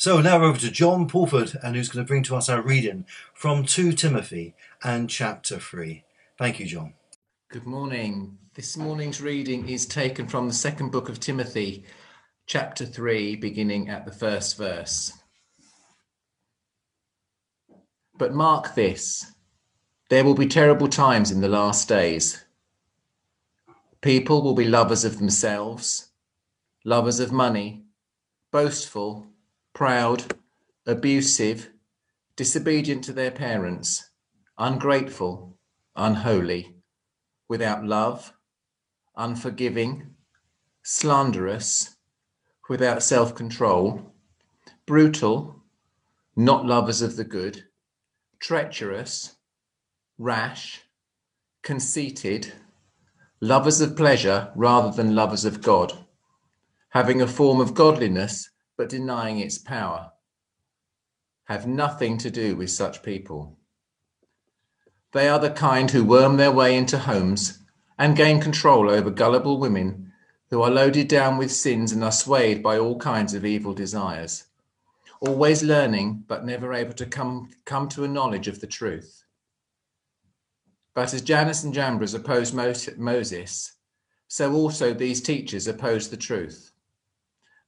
So now over to John Pulford, and who's going to bring to us our reading from 2 Timothy and chapter 3. Thank you, John. Good morning. This morning's reading is taken from the second book of Timothy, chapter 3, beginning at the first verse. But mark this there will be terrible times in the last days. People will be lovers of themselves, lovers of money, boastful proud, abusive, disobedient to their parents, ungrateful, unholy, without love, unforgiving, slanderous, without self control, brutal, not lovers of the good, treacherous, rash, conceited, lovers of pleasure rather than lovers of God, having a form of godliness but denying its power, have nothing to do with such people. They are the kind who worm their way into homes and gain control over gullible women who are loaded down with sins and are swayed by all kinds of evil desires, always learning but never able to come, come to a knowledge of the truth. But as Jannes and Jambres opposed Moses, so also these teachers oppose the truth.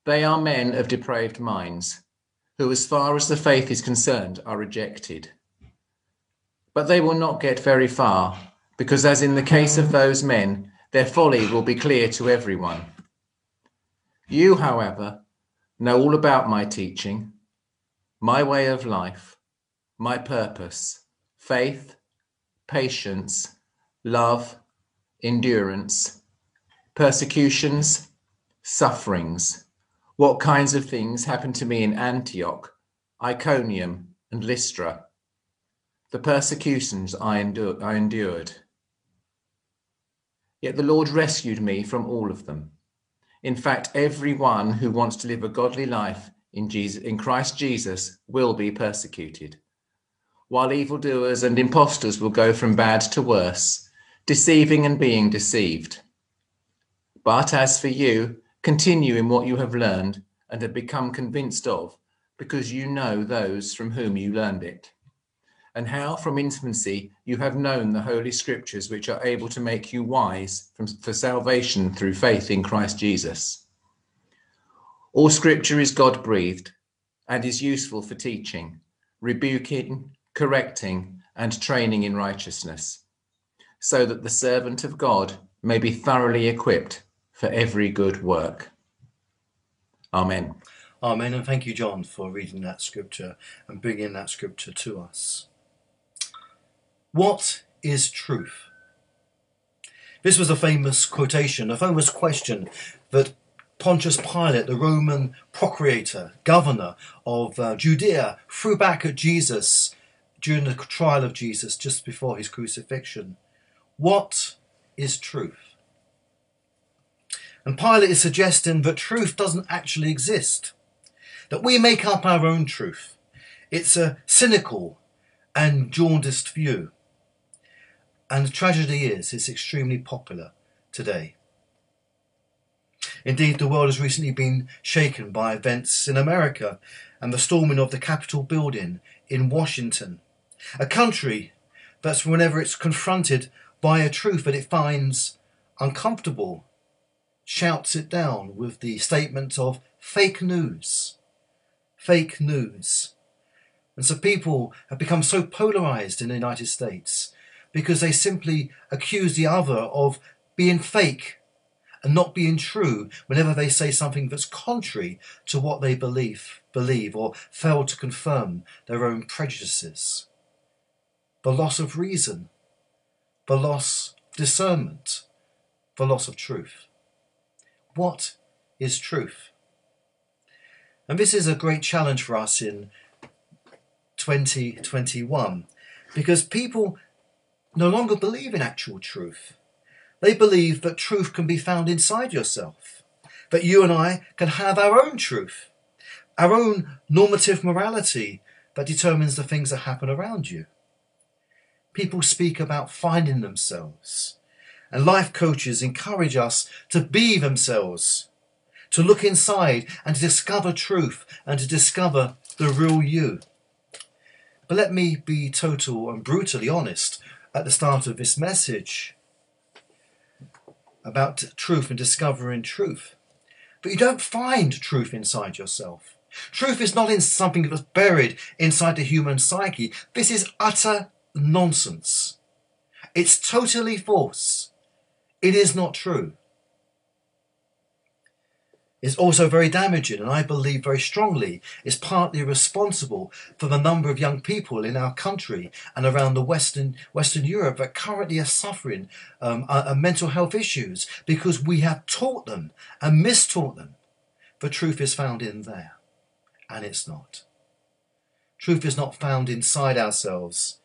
They are men of depraved minds, who, as far as the faith is concerned, are rejected. But they will not get very far, because, as in the case of those men, their folly will be clear to everyone. You, however, know all about my teaching, my way of life, my purpose, faith, patience, love, endurance, persecutions, sufferings what kinds of things happened to me in Antioch, Iconium, and Lystra, the persecutions I, I endured. Yet the Lord rescued me from all of them. In fact, everyone who wants to live a godly life in, Jesus, in Christ Jesus will be persecuted, while evildoers and impostors will go from bad to worse, deceiving and being deceived. But as for you, Continue in what you have learned and have become convinced of, because you know those from whom you learned it, and how from infancy you have known the Holy Scriptures, which are able to make you wise from, for salvation through faith in Christ Jesus. All Scripture is God breathed and is useful for teaching, rebuking, correcting, and training in righteousness, so that the servant of God may be thoroughly equipped for every good work. Amen. Amen. And thank you, John, for reading that scripture and bringing that scripture to us. What is truth? This was a famous quotation, a famous question that Pontius Pilate, the Roman procurator, governor of uh, Judea, threw back at Jesus during the trial of Jesus just before his crucifixion. What is truth? And Pilate is suggesting that truth doesn't actually exist, that we make up our own truth. It's a cynical and jaundiced view. And the tragedy is, it's extremely popular today. Indeed, the world has recently been shaken by events in America and the storming of the Capitol building in Washington, a country that's whenever it's confronted by a truth that it finds uncomfortable shouts it down with the statement of fake news. Fake news. And so people have become so polarized in the United States because they simply accuse the other of being fake and not being true whenever they say something that's contrary to what they believe, believe or fail to confirm their own prejudices. The loss of reason, the loss of discernment, the loss of truth. What is truth? And this is a great challenge for us in 2021 because people no longer believe in actual truth. They believe that truth can be found inside yourself, that you and I can have our own truth, our own normative morality that determines the things that happen around you. People speak about finding themselves, and life coaches encourage us to be themselves, to look inside and to discover truth and to discover the real you. But let me be total and brutally honest at the start of this message about truth and discovering truth. But you don't find truth inside yourself. Truth is not in something that's buried inside the human psyche. This is utter nonsense. It's totally false. It is not true. It's also very damaging, and I believe very strongly is partly responsible for the number of young people in our country and around the Western Western Europe that currently are suffering um, uh, mental health issues because we have taught them and mistaught them. The truth is found in there, and it's not. Truth is not found inside ourselves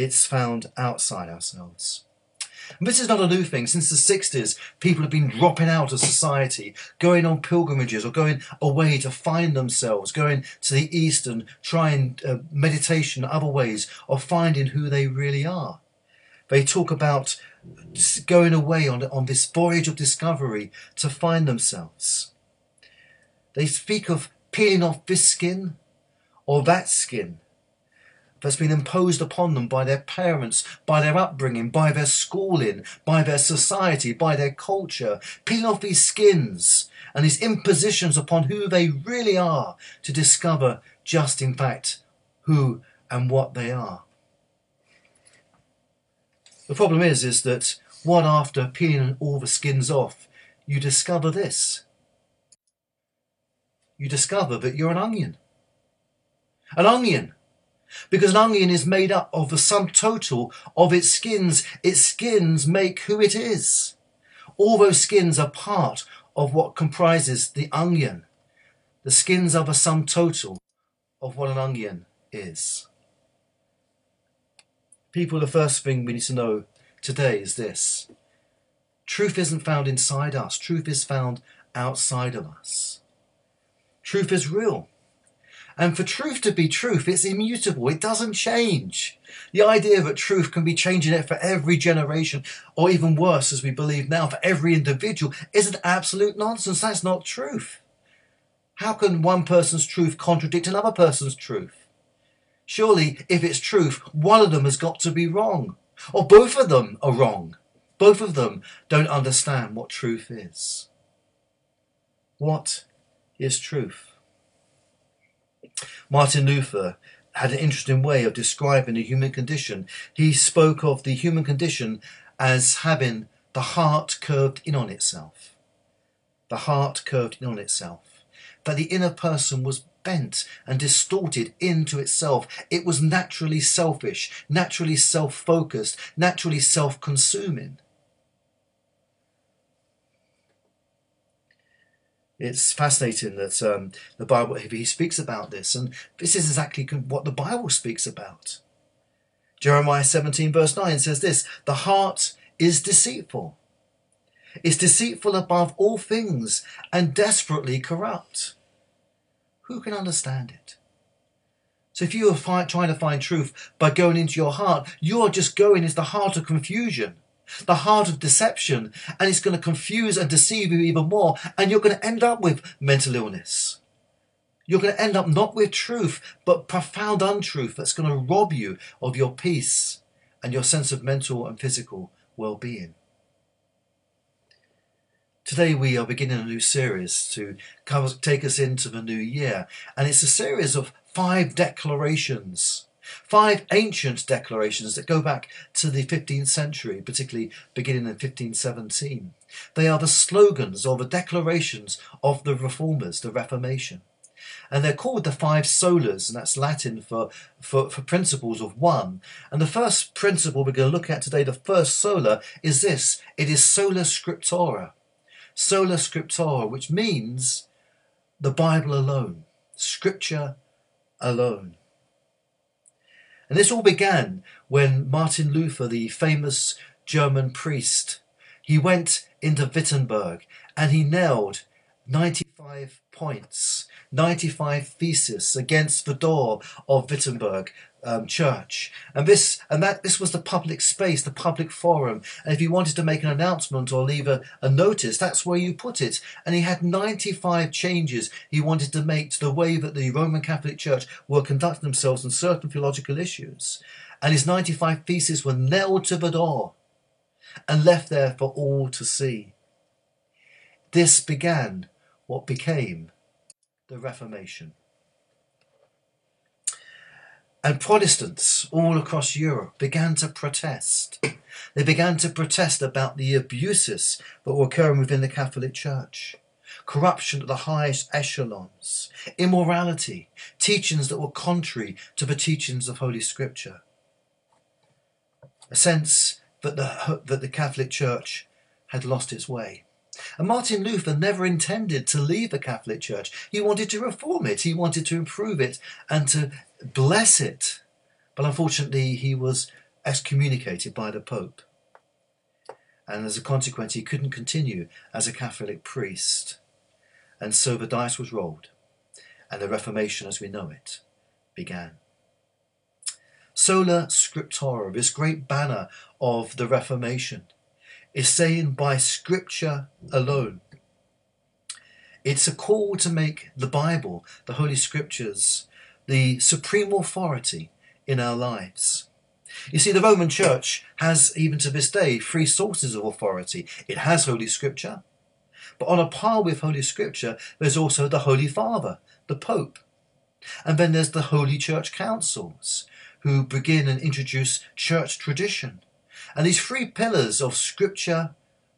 it's found outside ourselves. And this is not a new thing. Since the 60s, people have been dropping out of society, going on pilgrimages or going away to find themselves, going to the East and trying uh, meditation, other ways of finding who they really are. They talk about going away on, on this voyage of discovery to find themselves. They speak of peeling off this skin or that skin that's been imposed upon them by their parents, by their upbringing, by their schooling, by their society, by their culture, peeling off these skins and these impositions upon who they really are to discover just in fact who and what they are. The problem is, is that what after peeling all the skins off, you discover this. You discover that you're an onion. An onion because an onion is made up of the sum total of its skins. Its skins make who it is. All those skins are part of what comprises the onion. The skins are the sum total of what an onion is. People, the first thing we need to know today is this. Truth isn't found inside us. Truth is found outside of us. Truth is real. And for truth to be truth, it's immutable. It doesn't change. The idea that truth can be changing it for every generation, or even worse, as we believe now, for every individual, is an absolute nonsense. That's not truth. How can one person's truth contradict another person's truth? Surely, if it's truth, one of them has got to be wrong. Or both of them are wrong. Both of them don't understand what truth is. What is truth? Martin Luther had an interesting way of describing the human condition. He spoke of the human condition as having the heart curved in on itself. The heart curved in on itself. That the inner person was bent and distorted into itself. It was naturally selfish, naturally self focused, naturally self consuming. It's fascinating that um, the Bible he speaks about this, and this is exactly what the Bible speaks about. Jeremiah 17 verse 9 says this: "The heart is deceitful, is deceitful above all things, and desperately corrupt. Who can understand it?" So if you are trying to find truth by going into your heart, you are just going into the heart of confusion the heart of deception, and it's going to confuse and deceive you even more, and you're going to end up with mental illness. You're going to end up not with truth, but profound untruth that's going to rob you of your peace and your sense of mental and physical well being. Today we are beginning a new series to take us into the new year, and it's a series of five declarations Five ancient declarations that go back to the 15th century, particularly beginning in 1517. They are the slogans or the declarations of the reformers, the Reformation. And they're called the five solas, and that's Latin for, for, for principles of one. And the first principle we're going to look at today, the first sola, is this it is sola scriptura. Sola scriptura, which means the Bible alone, Scripture alone. And this all began when Martin Luther, the famous German priest, he went into Wittenberg and he nailed 95 points, 95 theses against the door of Wittenberg, um, church, and this and that this was the public space, the public forum. And if you wanted to make an announcement or leave a, a notice, that's where you put it. And he had 95 changes he wanted to make to the way that the Roman Catholic Church were conducting themselves on certain theological issues. And his 95 theses were nailed to the door and left there for all to see. This began what became the Reformation. And Protestants all across Europe began to protest. They began to protest about the abuses that were occurring within the Catholic Church. Corruption at the highest echelons, immorality, teachings that were contrary to the teachings of Holy Scripture. A sense that the, that the Catholic Church had lost its way. And Martin Luther never intended to leave the Catholic Church. He wanted to reform it, he wanted to improve it and to bless it. But unfortunately, he was excommunicated by the Pope. And as a consequence, he couldn't continue as a Catholic priest. And so the dice was rolled, and the Reformation as we know it began. Sola Scriptura, this great banner of the Reformation, is saying by Scripture alone. It's a call to make the Bible, the Holy Scriptures, the supreme authority in our lives. You see, the Roman Church has, even to this day, three sources of authority. It has Holy Scripture, but on a par with Holy Scripture, there's also the Holy Father, the Pope. And then there's the Holy Church Councils, who begin and introduce church tradition. And these three pillars of Scripture,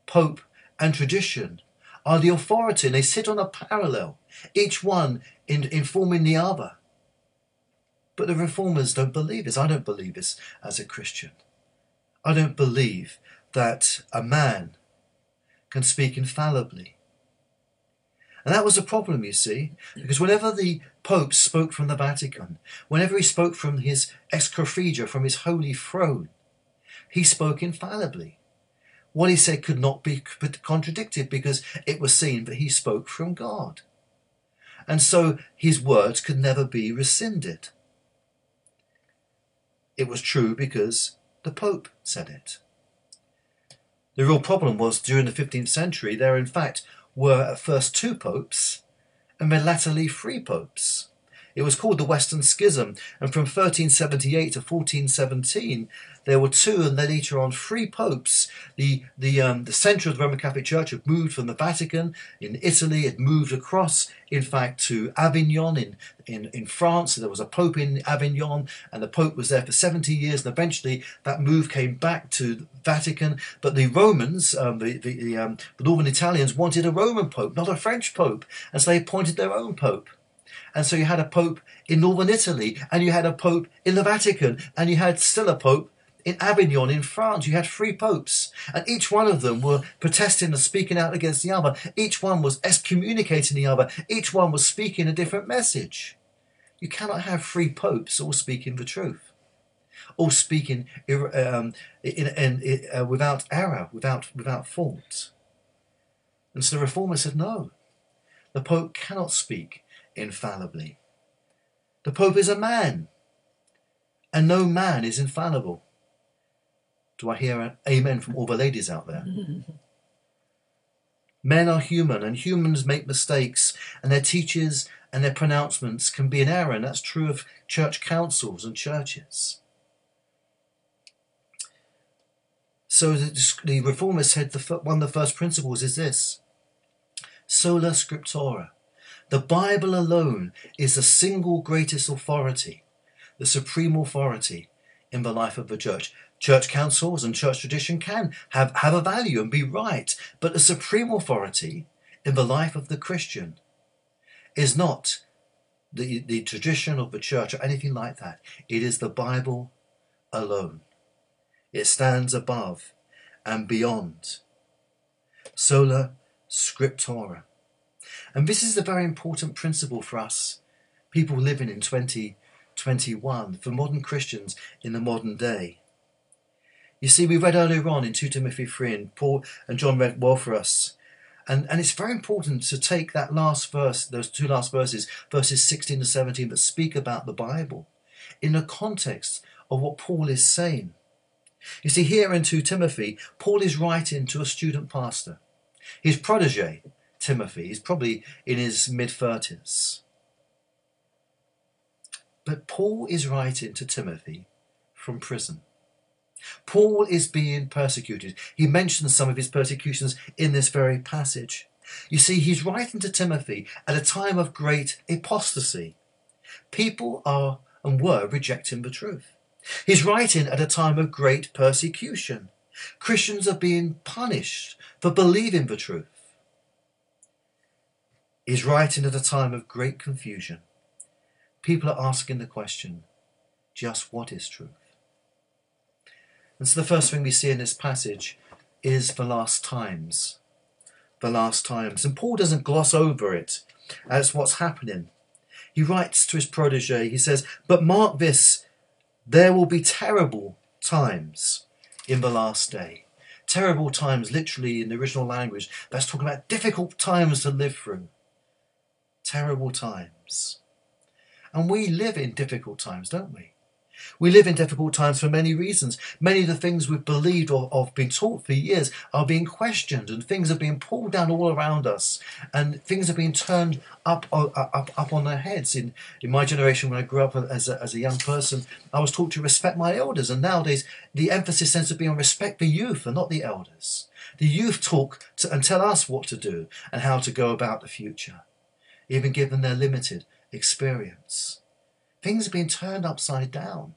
Pope, and tradition are the authority, and they sit on a parallel, each one in, informing the other. But the reformers don't believe this. I don't believe this as a Christian. I don't believe that a man can speak infallibly. And that was a problem, you see, because whenever the Pope spoke from the Vatican, whenever he spoke from his ex cathedra, from his holy throne, he spoke infallibly. What he said could not be contradicted because it was seen that he spoke from God. And so his words could never be rescinded. It was true because the Pope said it. The real problem was during the 15th century, there in fact were at first two popes and then latterly three popes. It was called the Western Schism, and from 1378 to 1417, there were two and then later on three popes. The, the, um, the centre of the Roman Catholic Church had moved from the Vatican in Italy, it moved across, in fact, to Avignon in, in, in France. There was a pope in Avignon, and the pope was there for 70 years, and eventually that move came back to the Vatican. But the Romans, um, the, the, the, um, the Northern Italians, wanted a Roman pope, not a French pope, and so they appointed their own pope. And so you had a pope in northern Italy, and you had a pope in the Vatican, and you had still a pope in Avignon in France. You had three popes, and each one of them were protesting and speaking out against the other. Each one was excommunicating the other. Each one was speaking a different message. You cannot have three popes all speaking the truth, all speaking um, in, in, in, uh, without error, without without fault. And so the reformer said, no, the pope cannot speak infallibly. The Pope is a man, and no man is infallible. Do I hear an amen from all the ladies out there? Men are human, and humans make mistakes, and their teachers and their pronouncements can be in error, and that's true of church councils and churches. So the, the reformers said the, one of the first principles is this sola scriptura the Bible alone is the single greatest authority, the supreme authority in the life of the church. Church councils and church tradition can have, have a value and be right, but the supreme authority in the life of the Christian is not the, the tradition of the church or anything like that. It is the Bible alone. It stands above and beyond. Sola Scriptura. And this is a very important principle for us, people living in 2021, for modern Christians in the modern day. You see, we read earlier on in 2 Timothy 3, and Paul and John read well for us. And, and it's very important to take that last verse, those two last verses, verses 16 to 17, that speak about the Bible. in the context of what Paul is saying. You see, here in 2 Timothy, Paul is writing to a student pastor. His protege, Timothy, is probably in his mid 30s. But Paul is writing to Timothy from prison. Paul is being persecuted. He mentions some of his persecutions in this very passage. You see, he's writing to Timothy at a time of great apostasy. People are and were rejecting the truth. He's writing at a time of great persecution. Christians are being punished for believing the truth. He's writing at a time of great confusion. People are asking the question, just what is truth? And so the first thing we see in this passage is the last times. The last times. And Paul doesn't gloss over it as what's happening. He writes to his protege, he says, But mark this, there will be terrible times in the last day. Terrible times, literally in the original language, that's talking about difficult times to live through. Terrible times. And we live in difficult times, don't we? We live in difficult times for many reasons. Many of the things we've believed or, or been taught for years are being questioned, and things are being pulled down all around us, and things are being turned up up up on their heads. In in my generation, when I grew up as a, as a young person, I was taught to respect my elders, and nowadays the emphasis tends to be on respect the youth and not the elders. The youth talk to, and tell us what to do and how to go about the future, even given their limited experience. Things are being turned upside down.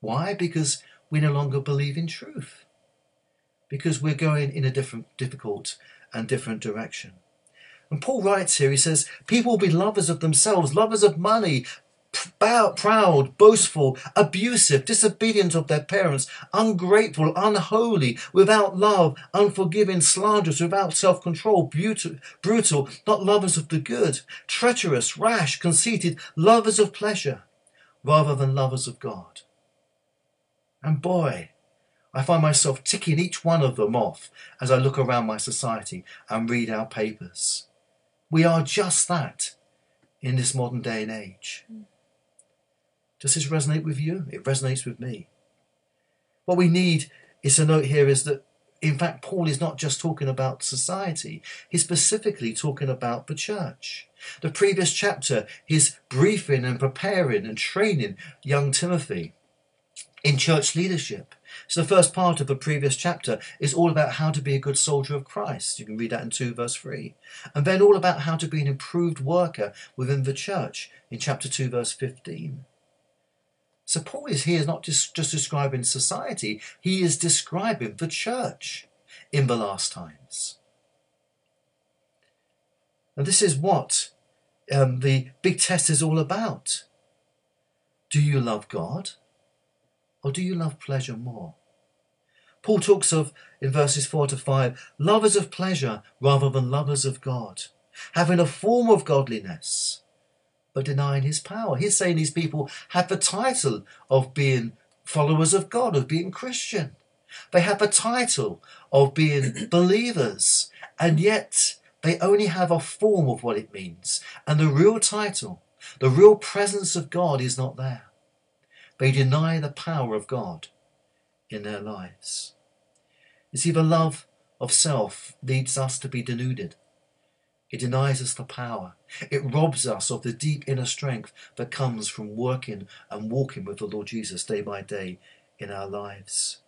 Why? Because we no longer believe in truth. Because we're going in a different, difficult and different direction. And Paul writes here, he says, People will be lovers of themselves, lovers of money, proud, boastful, abusive, disobedient of their parents, ungrateful, unholy, without love, unforgiving, slanderous, without self control, brutal, not lovers of the good, treacherous, rash, conceited, lovers of pleasure, rather than lovers of God. And boy, I find myself ticking each one of them off as I look around my society and read our papers. We are just that in this modern day and age. Mm. Does this resonate with you? It resonates with me. What we need is to note here is that, in fact, Paul is not just talking about society, he's specifically talking about the church. The previous chapter, he's briefing and preparing and training young Timothy in church leadership. So the first part of the previous chapter is all about how to be a good soldier of Christ. You can read that in 2 verse 3. And then all about how to be an improved worker within the church in chapter 2 verse 15. So Paul is here not just, just describing society, he is describing the church in the last times. And this is what um, the big test is all about. Do you love God or do you love pleasure more? Paul talks of, in verses 4 to 5, lovers of pleasure rather than lovers of God, having a form of godliness but denying his power. He's saying these people have the title of being followers of God, of being Christian. They have the title of being believers, and yet they only have a form of what it means. And the real title, the real presence of God is not there. They deny the power of God in their lives. You see, the love of self leads us to be denuded. It denies us the power. It robs us of the deep inner strength that comes from working and walking with the Lord Jesus day by day in our lives.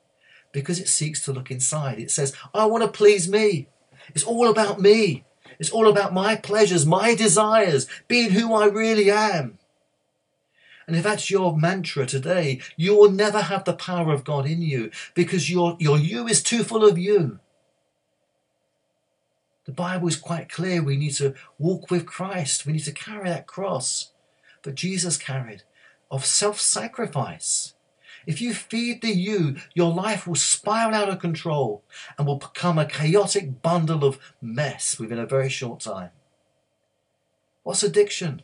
Because it seeks to look inside. It says, I want to please me. It's all about me. It's all about my pleasures, my desires, being who I really am. And if that's your mantra today, you will never have the power of God in you because your, your you is too full of you. The Bible is quite clear. We need to walk with Christ. We need to carry that cross that Jesus carried of self sacrifice. If you feed the you, your life will spiral out of control and will become a chaotic bundle of mess within a very short time. What's addiction?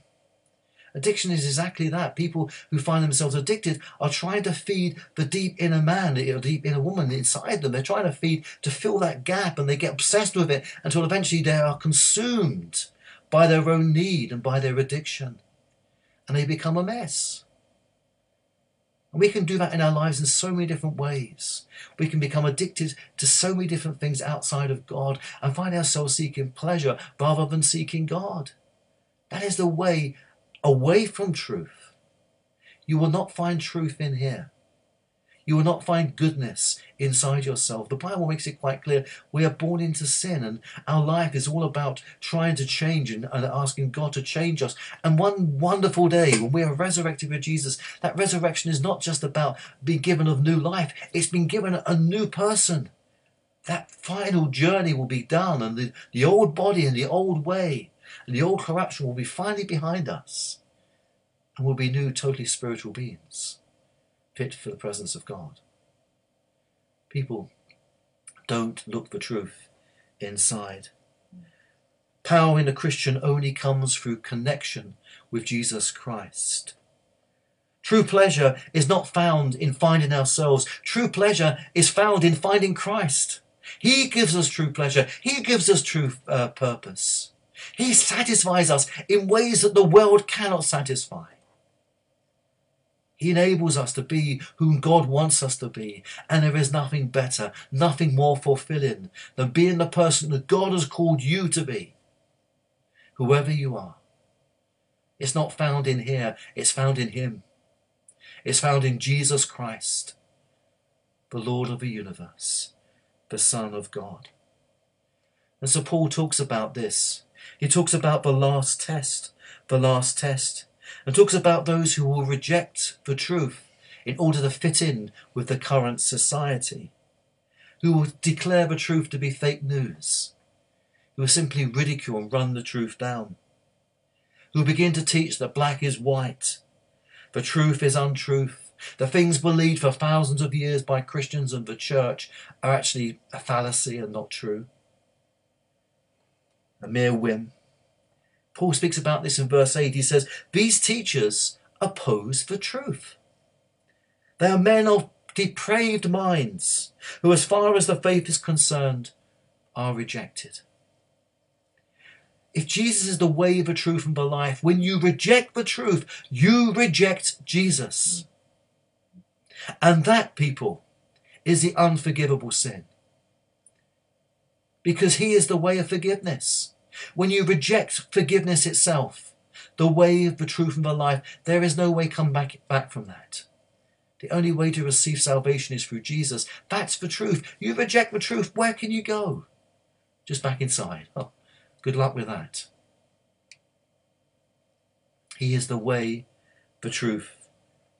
Addiction is exactly that. People who find themselves addicted are trying to feed the deep inner man, the deep inner woman inside them. They're trying to feed to fill that gap and they get obsessed with it until eventually they are consumed by their own need and by their addiction. And they become a mess. And we can do that in our lives in so many different ways. We can become addicted to so many different things outside of God and find ourselves seeking pleasure rather than seeking God. That is the way away from truth. You will not find truth in here. You will not find goodness inside yourself. The Bible makes it quite clear we are born into sin, and our life is all about trying to change and, and, asking God to change us. And one wonderful day, when we are resurrected with Jesus, that resurrection is not just about being given of new life, it's been given a new person. That final journey will be done, and the, the old body and the old way and the old corruption will be finally behind us, and we'll be new, totally spiritual beings fit for the presence of God. People don't look for truth inside. Power in a Christian only comes through connection with Jesus Christ. True pleasure is not found in finding ourselves. True pleasure is found in finding Christ. He gives us true pleasure. He gives us true uh, purpose. He satisfies us in ways that the world cannot satisfy. He enables us to be whom God wants us to be. And there is nothing better, nothing more fulfilling than being the person that God has called you to be. Whoever you are. It's not found in here, it's found in Him. It's found in Jesus Christ, the Lord of the universe, the Son of God. And so Paul talks about this. He talks about the last test, the last test and talks about those who will reject the truth in order to fit in with the current society, who will declare the truth to be fake news, who will simply ridicule and run the truth down, who will begin to teach that black is white, the truth is untruth, the things believed for thousands of years by Christians and the church are actually a fallacy and not true, a mere whim. Paul speaks about this in verse 8. He says, These teachers oppose the truth. They are men of depraved minds who, as far as the faith is concerned, are rejected. If Jesus is the way, the truth, and the life, when you reject the truth, you reject Jesus. And that, people, is the unforgivable sin. Because he is the way of forgiveness. When you reject forgiveness itself, the way of the truth and the life, there is no way come back, back from that. The only way to receive salvation is through Jesus. That's the truth. You reject the truth, where can you go? Just back inside. Oh, good luck with that. He is the way, the truth,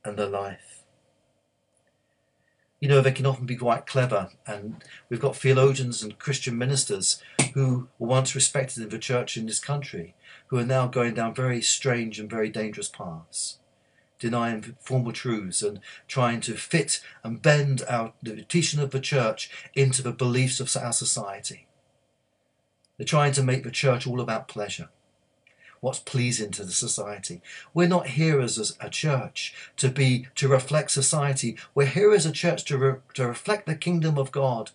and the life you know, they can often be quite clever. And we've got theologians and Christian ministers who were once respected in the church in this country who are now going down very strange and very dangerous paths, denying formal truths and trying to fit and bend our, the teaching of the church into the beliefs of our society. They're trying to make the church all about pleasure what's pleasing to the society. We're not here as a church to be to reflect society. We're here as a church to, re, to reflect the kingdom of God,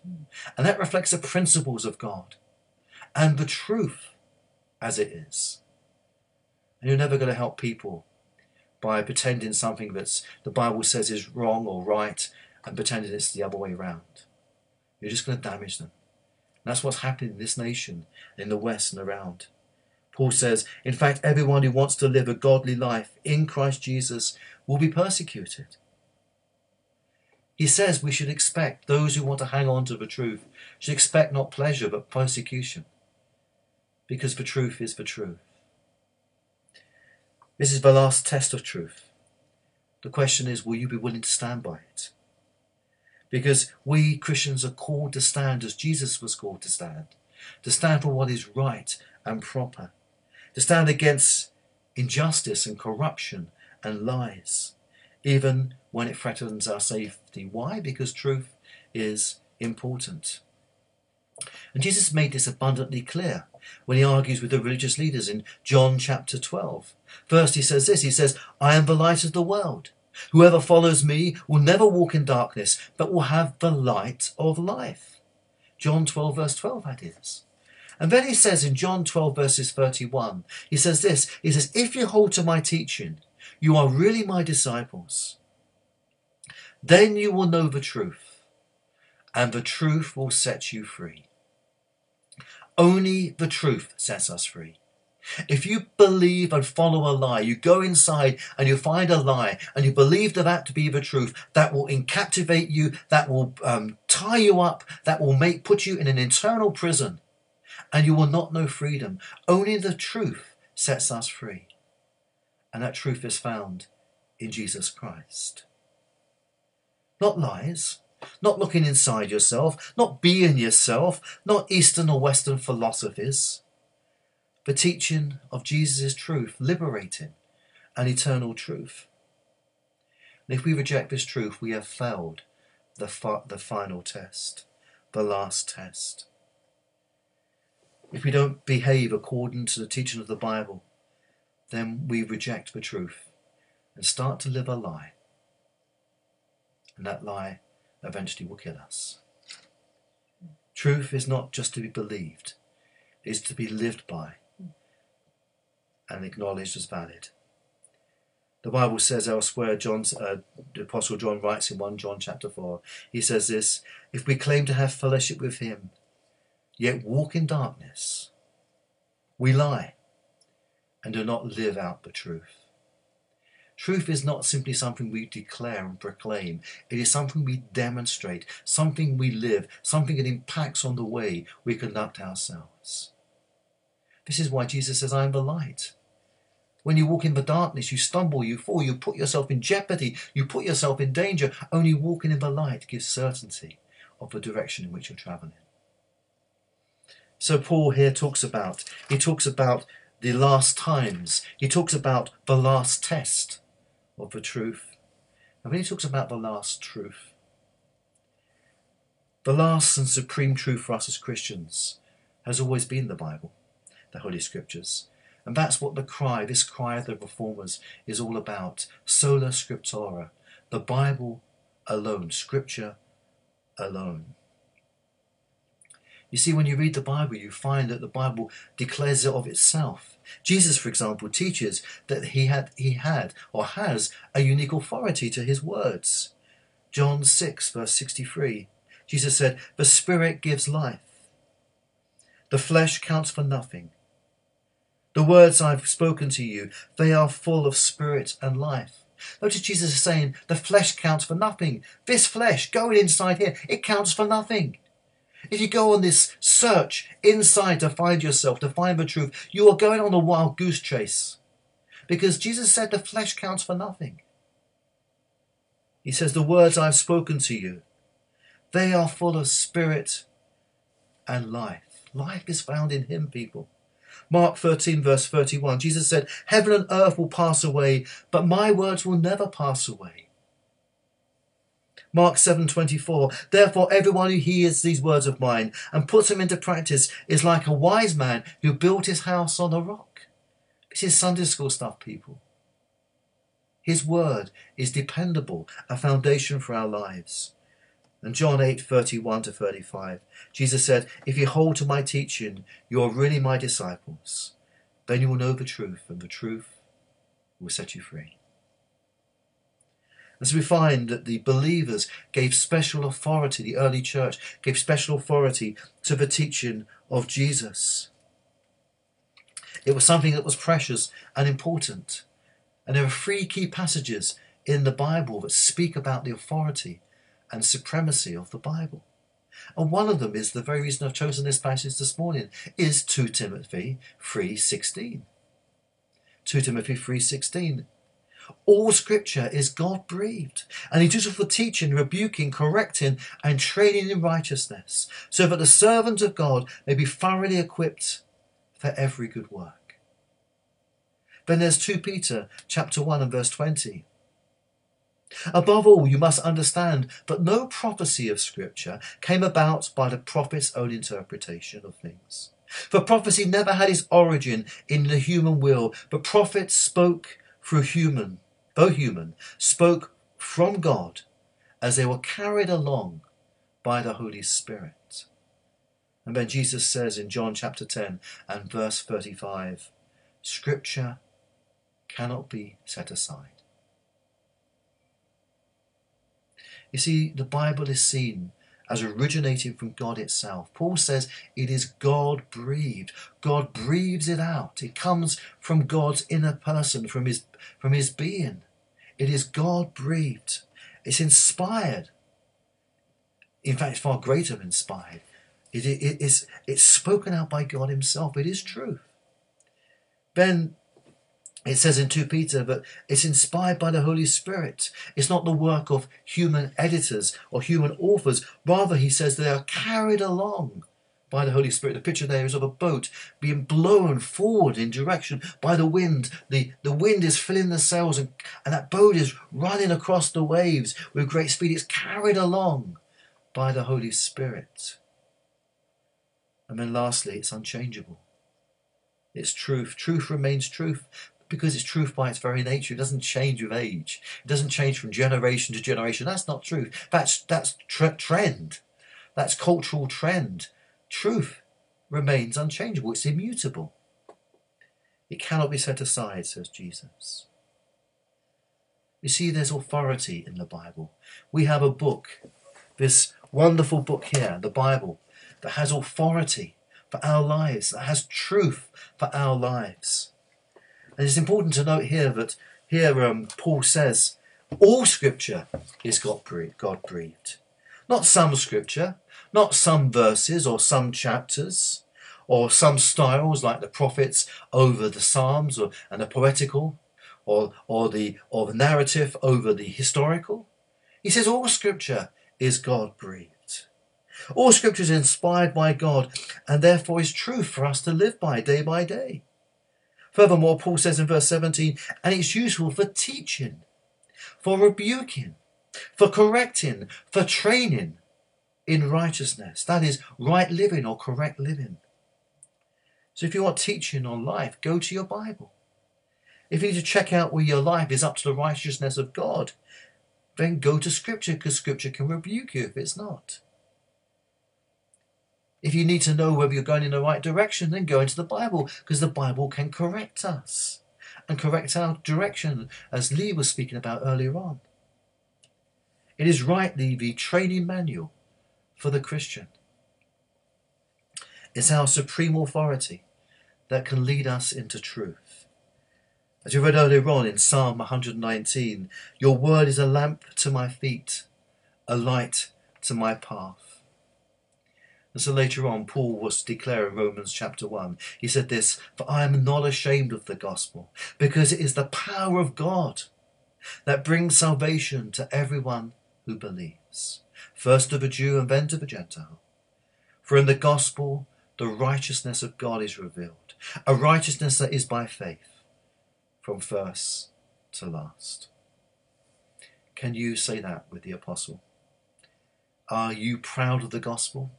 and that reflects the principles of God and the truth as it is. And you're never going to help people by pretending something that the Bible says is wrong or right and pretending it's the other way around. You're just going to damage them. And that's what's happening in this nation, in the West and around. Paul says, in fact, everyone who wants to live a godly life in Christ Jesus will be persecuted. He says we should expect those who want to hang on to the truth should expect not pleasure but persecution because the truth is the truth. This is the last test of truth. The question is, will you be willing to stand by it? Because we Christians are called to stand as Jesus was called to stand, to stand for what is right and proper to stand against injustice and corruption and lies, even when it threatens our safety. Why? Because truth is important. And Jesus made this abundantly clear when he argues with the religious leaders in John chapter 12. First, he says this He says, I am the light of the world. Whoever follows me will never walk in darkness, but will have the light of life. John 12, verse 12, that is. And then he says in John 12, verses 31, he says this He says, If you hold to my teaching, you are really my disciples. Then you will know the truth, and the truth will set you free. Only the truth sets us free. If you believe and follow a lie, you go inside and you find a lie and you believe that to be the truth, that will incaptivate you, that will um, tie you up, that will make put you in an internal prison, and you will not know freedom. Only the truth sets us free, and that truth is found in Jesus Christ. Not lies, not looking inside yourself, not being yourself, not Eastern or Western philosophies the teaching of Jesus' truth, liberating and eternal truth. And if we reject this truth, we have failed the, fi- the final test, the last test. If we don't behave according to the teaching of the Bible, then we reject the truth and start to live a lie. And that lie eventually will kill us. Truth is not just to be believed, it is to be lived by and acknowledged as valid. The Bible says elsewhere, John, uh, the Apostle John writes in 1 John chapter 4, he says this If we claim to have fellowship with him, yet walk in darkness, we lie and do not live out the truth. Truth is not simply something we declare and proclaim, it is something we demonstrate, something we live, something that impacts on the way we conduct ourselves. This is why Jesus says, I am the light. When you walk in the darkness, you stumble, you fall, you put yourself in jeopardy, you put yourself in danger. Only walking in the light gives certainty of the direction in which you're traveling. So Paul here talks about, he talks about the last times. He talks about the last test of the truth. And when he talks about the last truth, the last and supreme truth for us as Christians has always been the Bible, the Holy Scriptures. And that's what the cry, this cry of the reformers, is all about. Sola Scriptura, the Bible alone, Scripture alone. You see, when you read the Bible, you find that the Bible declares it of itself. Jesus, for example, teaches that he had, he had or has a unique authority to his words. John 6, verse 63, Jesus said, The Spirit gives life. The flesh counts for nothing. The words I've spoken to you, they are full of spirit and life. Notice Jesus is saying the flesh counts for nothing. This flesh going inside here, it counts for nothing. If you go on this search inside to find yourself, to find the truth, you are going on a wild goose chase. Because Jesus said the flesh counts for nothing. He says, The words I've spoken to you, they are full of spirit and life. Life is found in Him, people. Mark 13, verse 31, Jesus said, Heaven and earth will pass away, but my words will never pass away. Mark 7:24 Therefore everyone who hears these words of mine and puts them into practice is like a wise man who built his house on a rock. This is Sunday school stuff, people. His word is dependable, a foundation for our lives. And John 8, 31 to 35, Jesus said, If you hold to my teaching, you are really my disciples. Then you will know the truth, and the truth will set you free. So we find that the believers gave special authority, the early church gave special authority to the teaching of Jesus. It was something that was precious and important. And there are three key passages in the Bible that speak about the authority and supremacy of the Bible. And one of them is the very reason I've chosen this passage this morning is 2 Timothy 3:16. 2 Timothy 3:16. All scripture is God breathed and it is for teaching, rebuking, correcting, and training in righteousness, so that the servant of God may be thoroughly equipped for every good work. Then there's 2 Peter chapter 1 and verse 20. Above all, you must understand that no prophecy of Scripture came about by the prophet's own interpretation of things. For prophecy never had its origin in the human will, but prophets spoke through human, though human, spoke from God as they were carried along by the Holy Spirit. And then Jesus says in John chapter 10 and verse 35 Scripture cannot be set aside. You see, the Bible is seen as originating from God itself. Paul says it is God breathed. God breathes it out. It comes from God's inner person, from his, from his being. It is God breathed. It's inspired. In fact, it's far greater than inspired. It, it, it is, it's spoken out by God himself. It is truth. Ben it says in 2 Peter that it's inspired by the Holy Spirit. It's not the work of human editors or human authors. Rather, he says they are carried along by the Holy Spirit. The picture there is of a boat being blown forward in direction by the wind. The, the wind is filling the sails, and, and that boat is running across the waves with great speed. It's carried along by the Holy Spirit. And then lastly, it's unchangeable. It's truth. Truth remains truth because it's truth by its very nature. It doesn't change with age. It doesn't change from generation to generation. That's not truth. That's that's tre- trend. That's cultural trend. Truth remains unchangeable. It's immutable. It cannot be set aside, says Jesus. You see, there's authority in the Bible. We have a book, this wonderful book here, the Bible, that has authority for our lives, that has truth for our lives. And it's important to note here that here um, Paul says all scripture is God breathed. Not some scripture, not some verses or some chapters, or some styles like the prophets over the Psalms or, and the poetical, or, or, the, or the narrative over the historical. He says all scripture is God breathed. All scripture is inspired by God and therefore is truth for us to live by day by day. Furthermore, Paul says in verse 17, and it's useful for teaching, for rebuking, for correcting, for training in righteousness. That is right living or correct living. So if you want teaching on life, go to your Bible. If you need to check out where your life is up to the righteousness of God, then go to Scripture because Scripture can rebuke you if it's not. If you need to know whether you're going in the right direction, then go into the Bible because the Bible can correct us and correct our direction, as Lee was speaking about earlier on. It is rightly the training manual for the Christian. It's our supreme authority that can lead us into truth. As you read earlier on in Psalm 119, your word is a lamp to my feet, a light to my path. And so later on, Paul was to declare in Romans chapter 1, he said this, For I am not ashamed of the gospel, because it is the power of God that brings salvation to everyone who believes, first to the Jew and then to the Gentile. For in the gospel, the righteousness of God is revealed, a righteousness that is by faith, from first to last. Can you say that with the apostle? Are you proud of the gospel?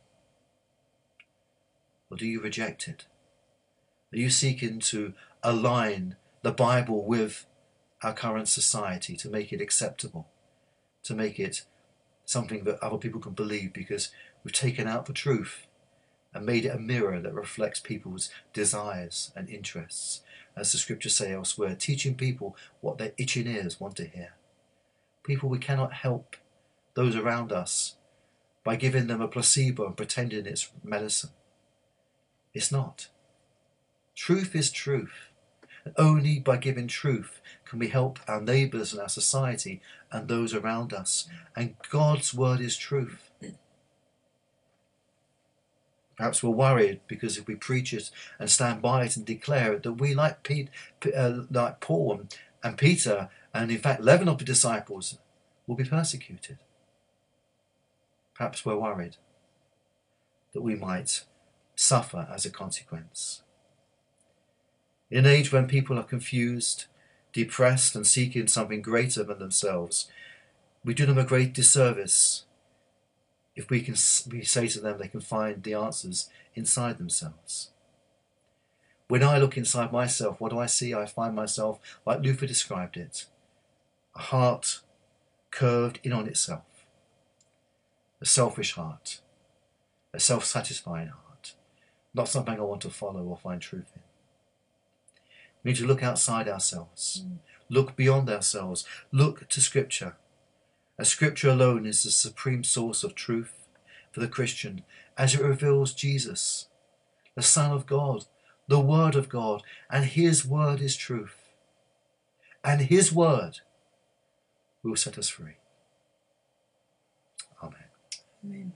Or do you reject it? Are you seeking to align the Bible with our current society to make it acceptable, to make it something that other people can believe because we've taken out the truth and made it a mirror that reflects people's desires and interests, as the scriptures say elsewhere, teaching people what their itching ears want to hear. People we cannot help those around us by giving them a placebo and pretending it's medicine. It's not. Truth is truth. And only by giving truth can we help our neighbours and our society and those around us. And God's word is truth. Perhaps we're worried because if we preach it and stand by it and declare it, that we, like, Pete, uh, like Paul and, and Peter, and in fact, eleven of the disciples, will be persecuted. Perhaps we're worried that we might suffer as a consequence. In an age when people are confused, depressed, and seeking something greater than themselves, we do them a great disservice if we can we say to them they can find the answers inside themselves. When I look inside myself, what do I see? I find myself, like Luther described it, a heart curved in on itself, a selfish heart, a self satisfying heart not something I want to follow or find truth in. We need to look outside ourselves, mm. look beyond ourselves, look to Scripture, As Scripture alone is the supreme source of truth for the Christian, as it reveals Jesus, the Son of God, the Word of God, and His Word is truth. And His Word will set us free. Amen. Amen.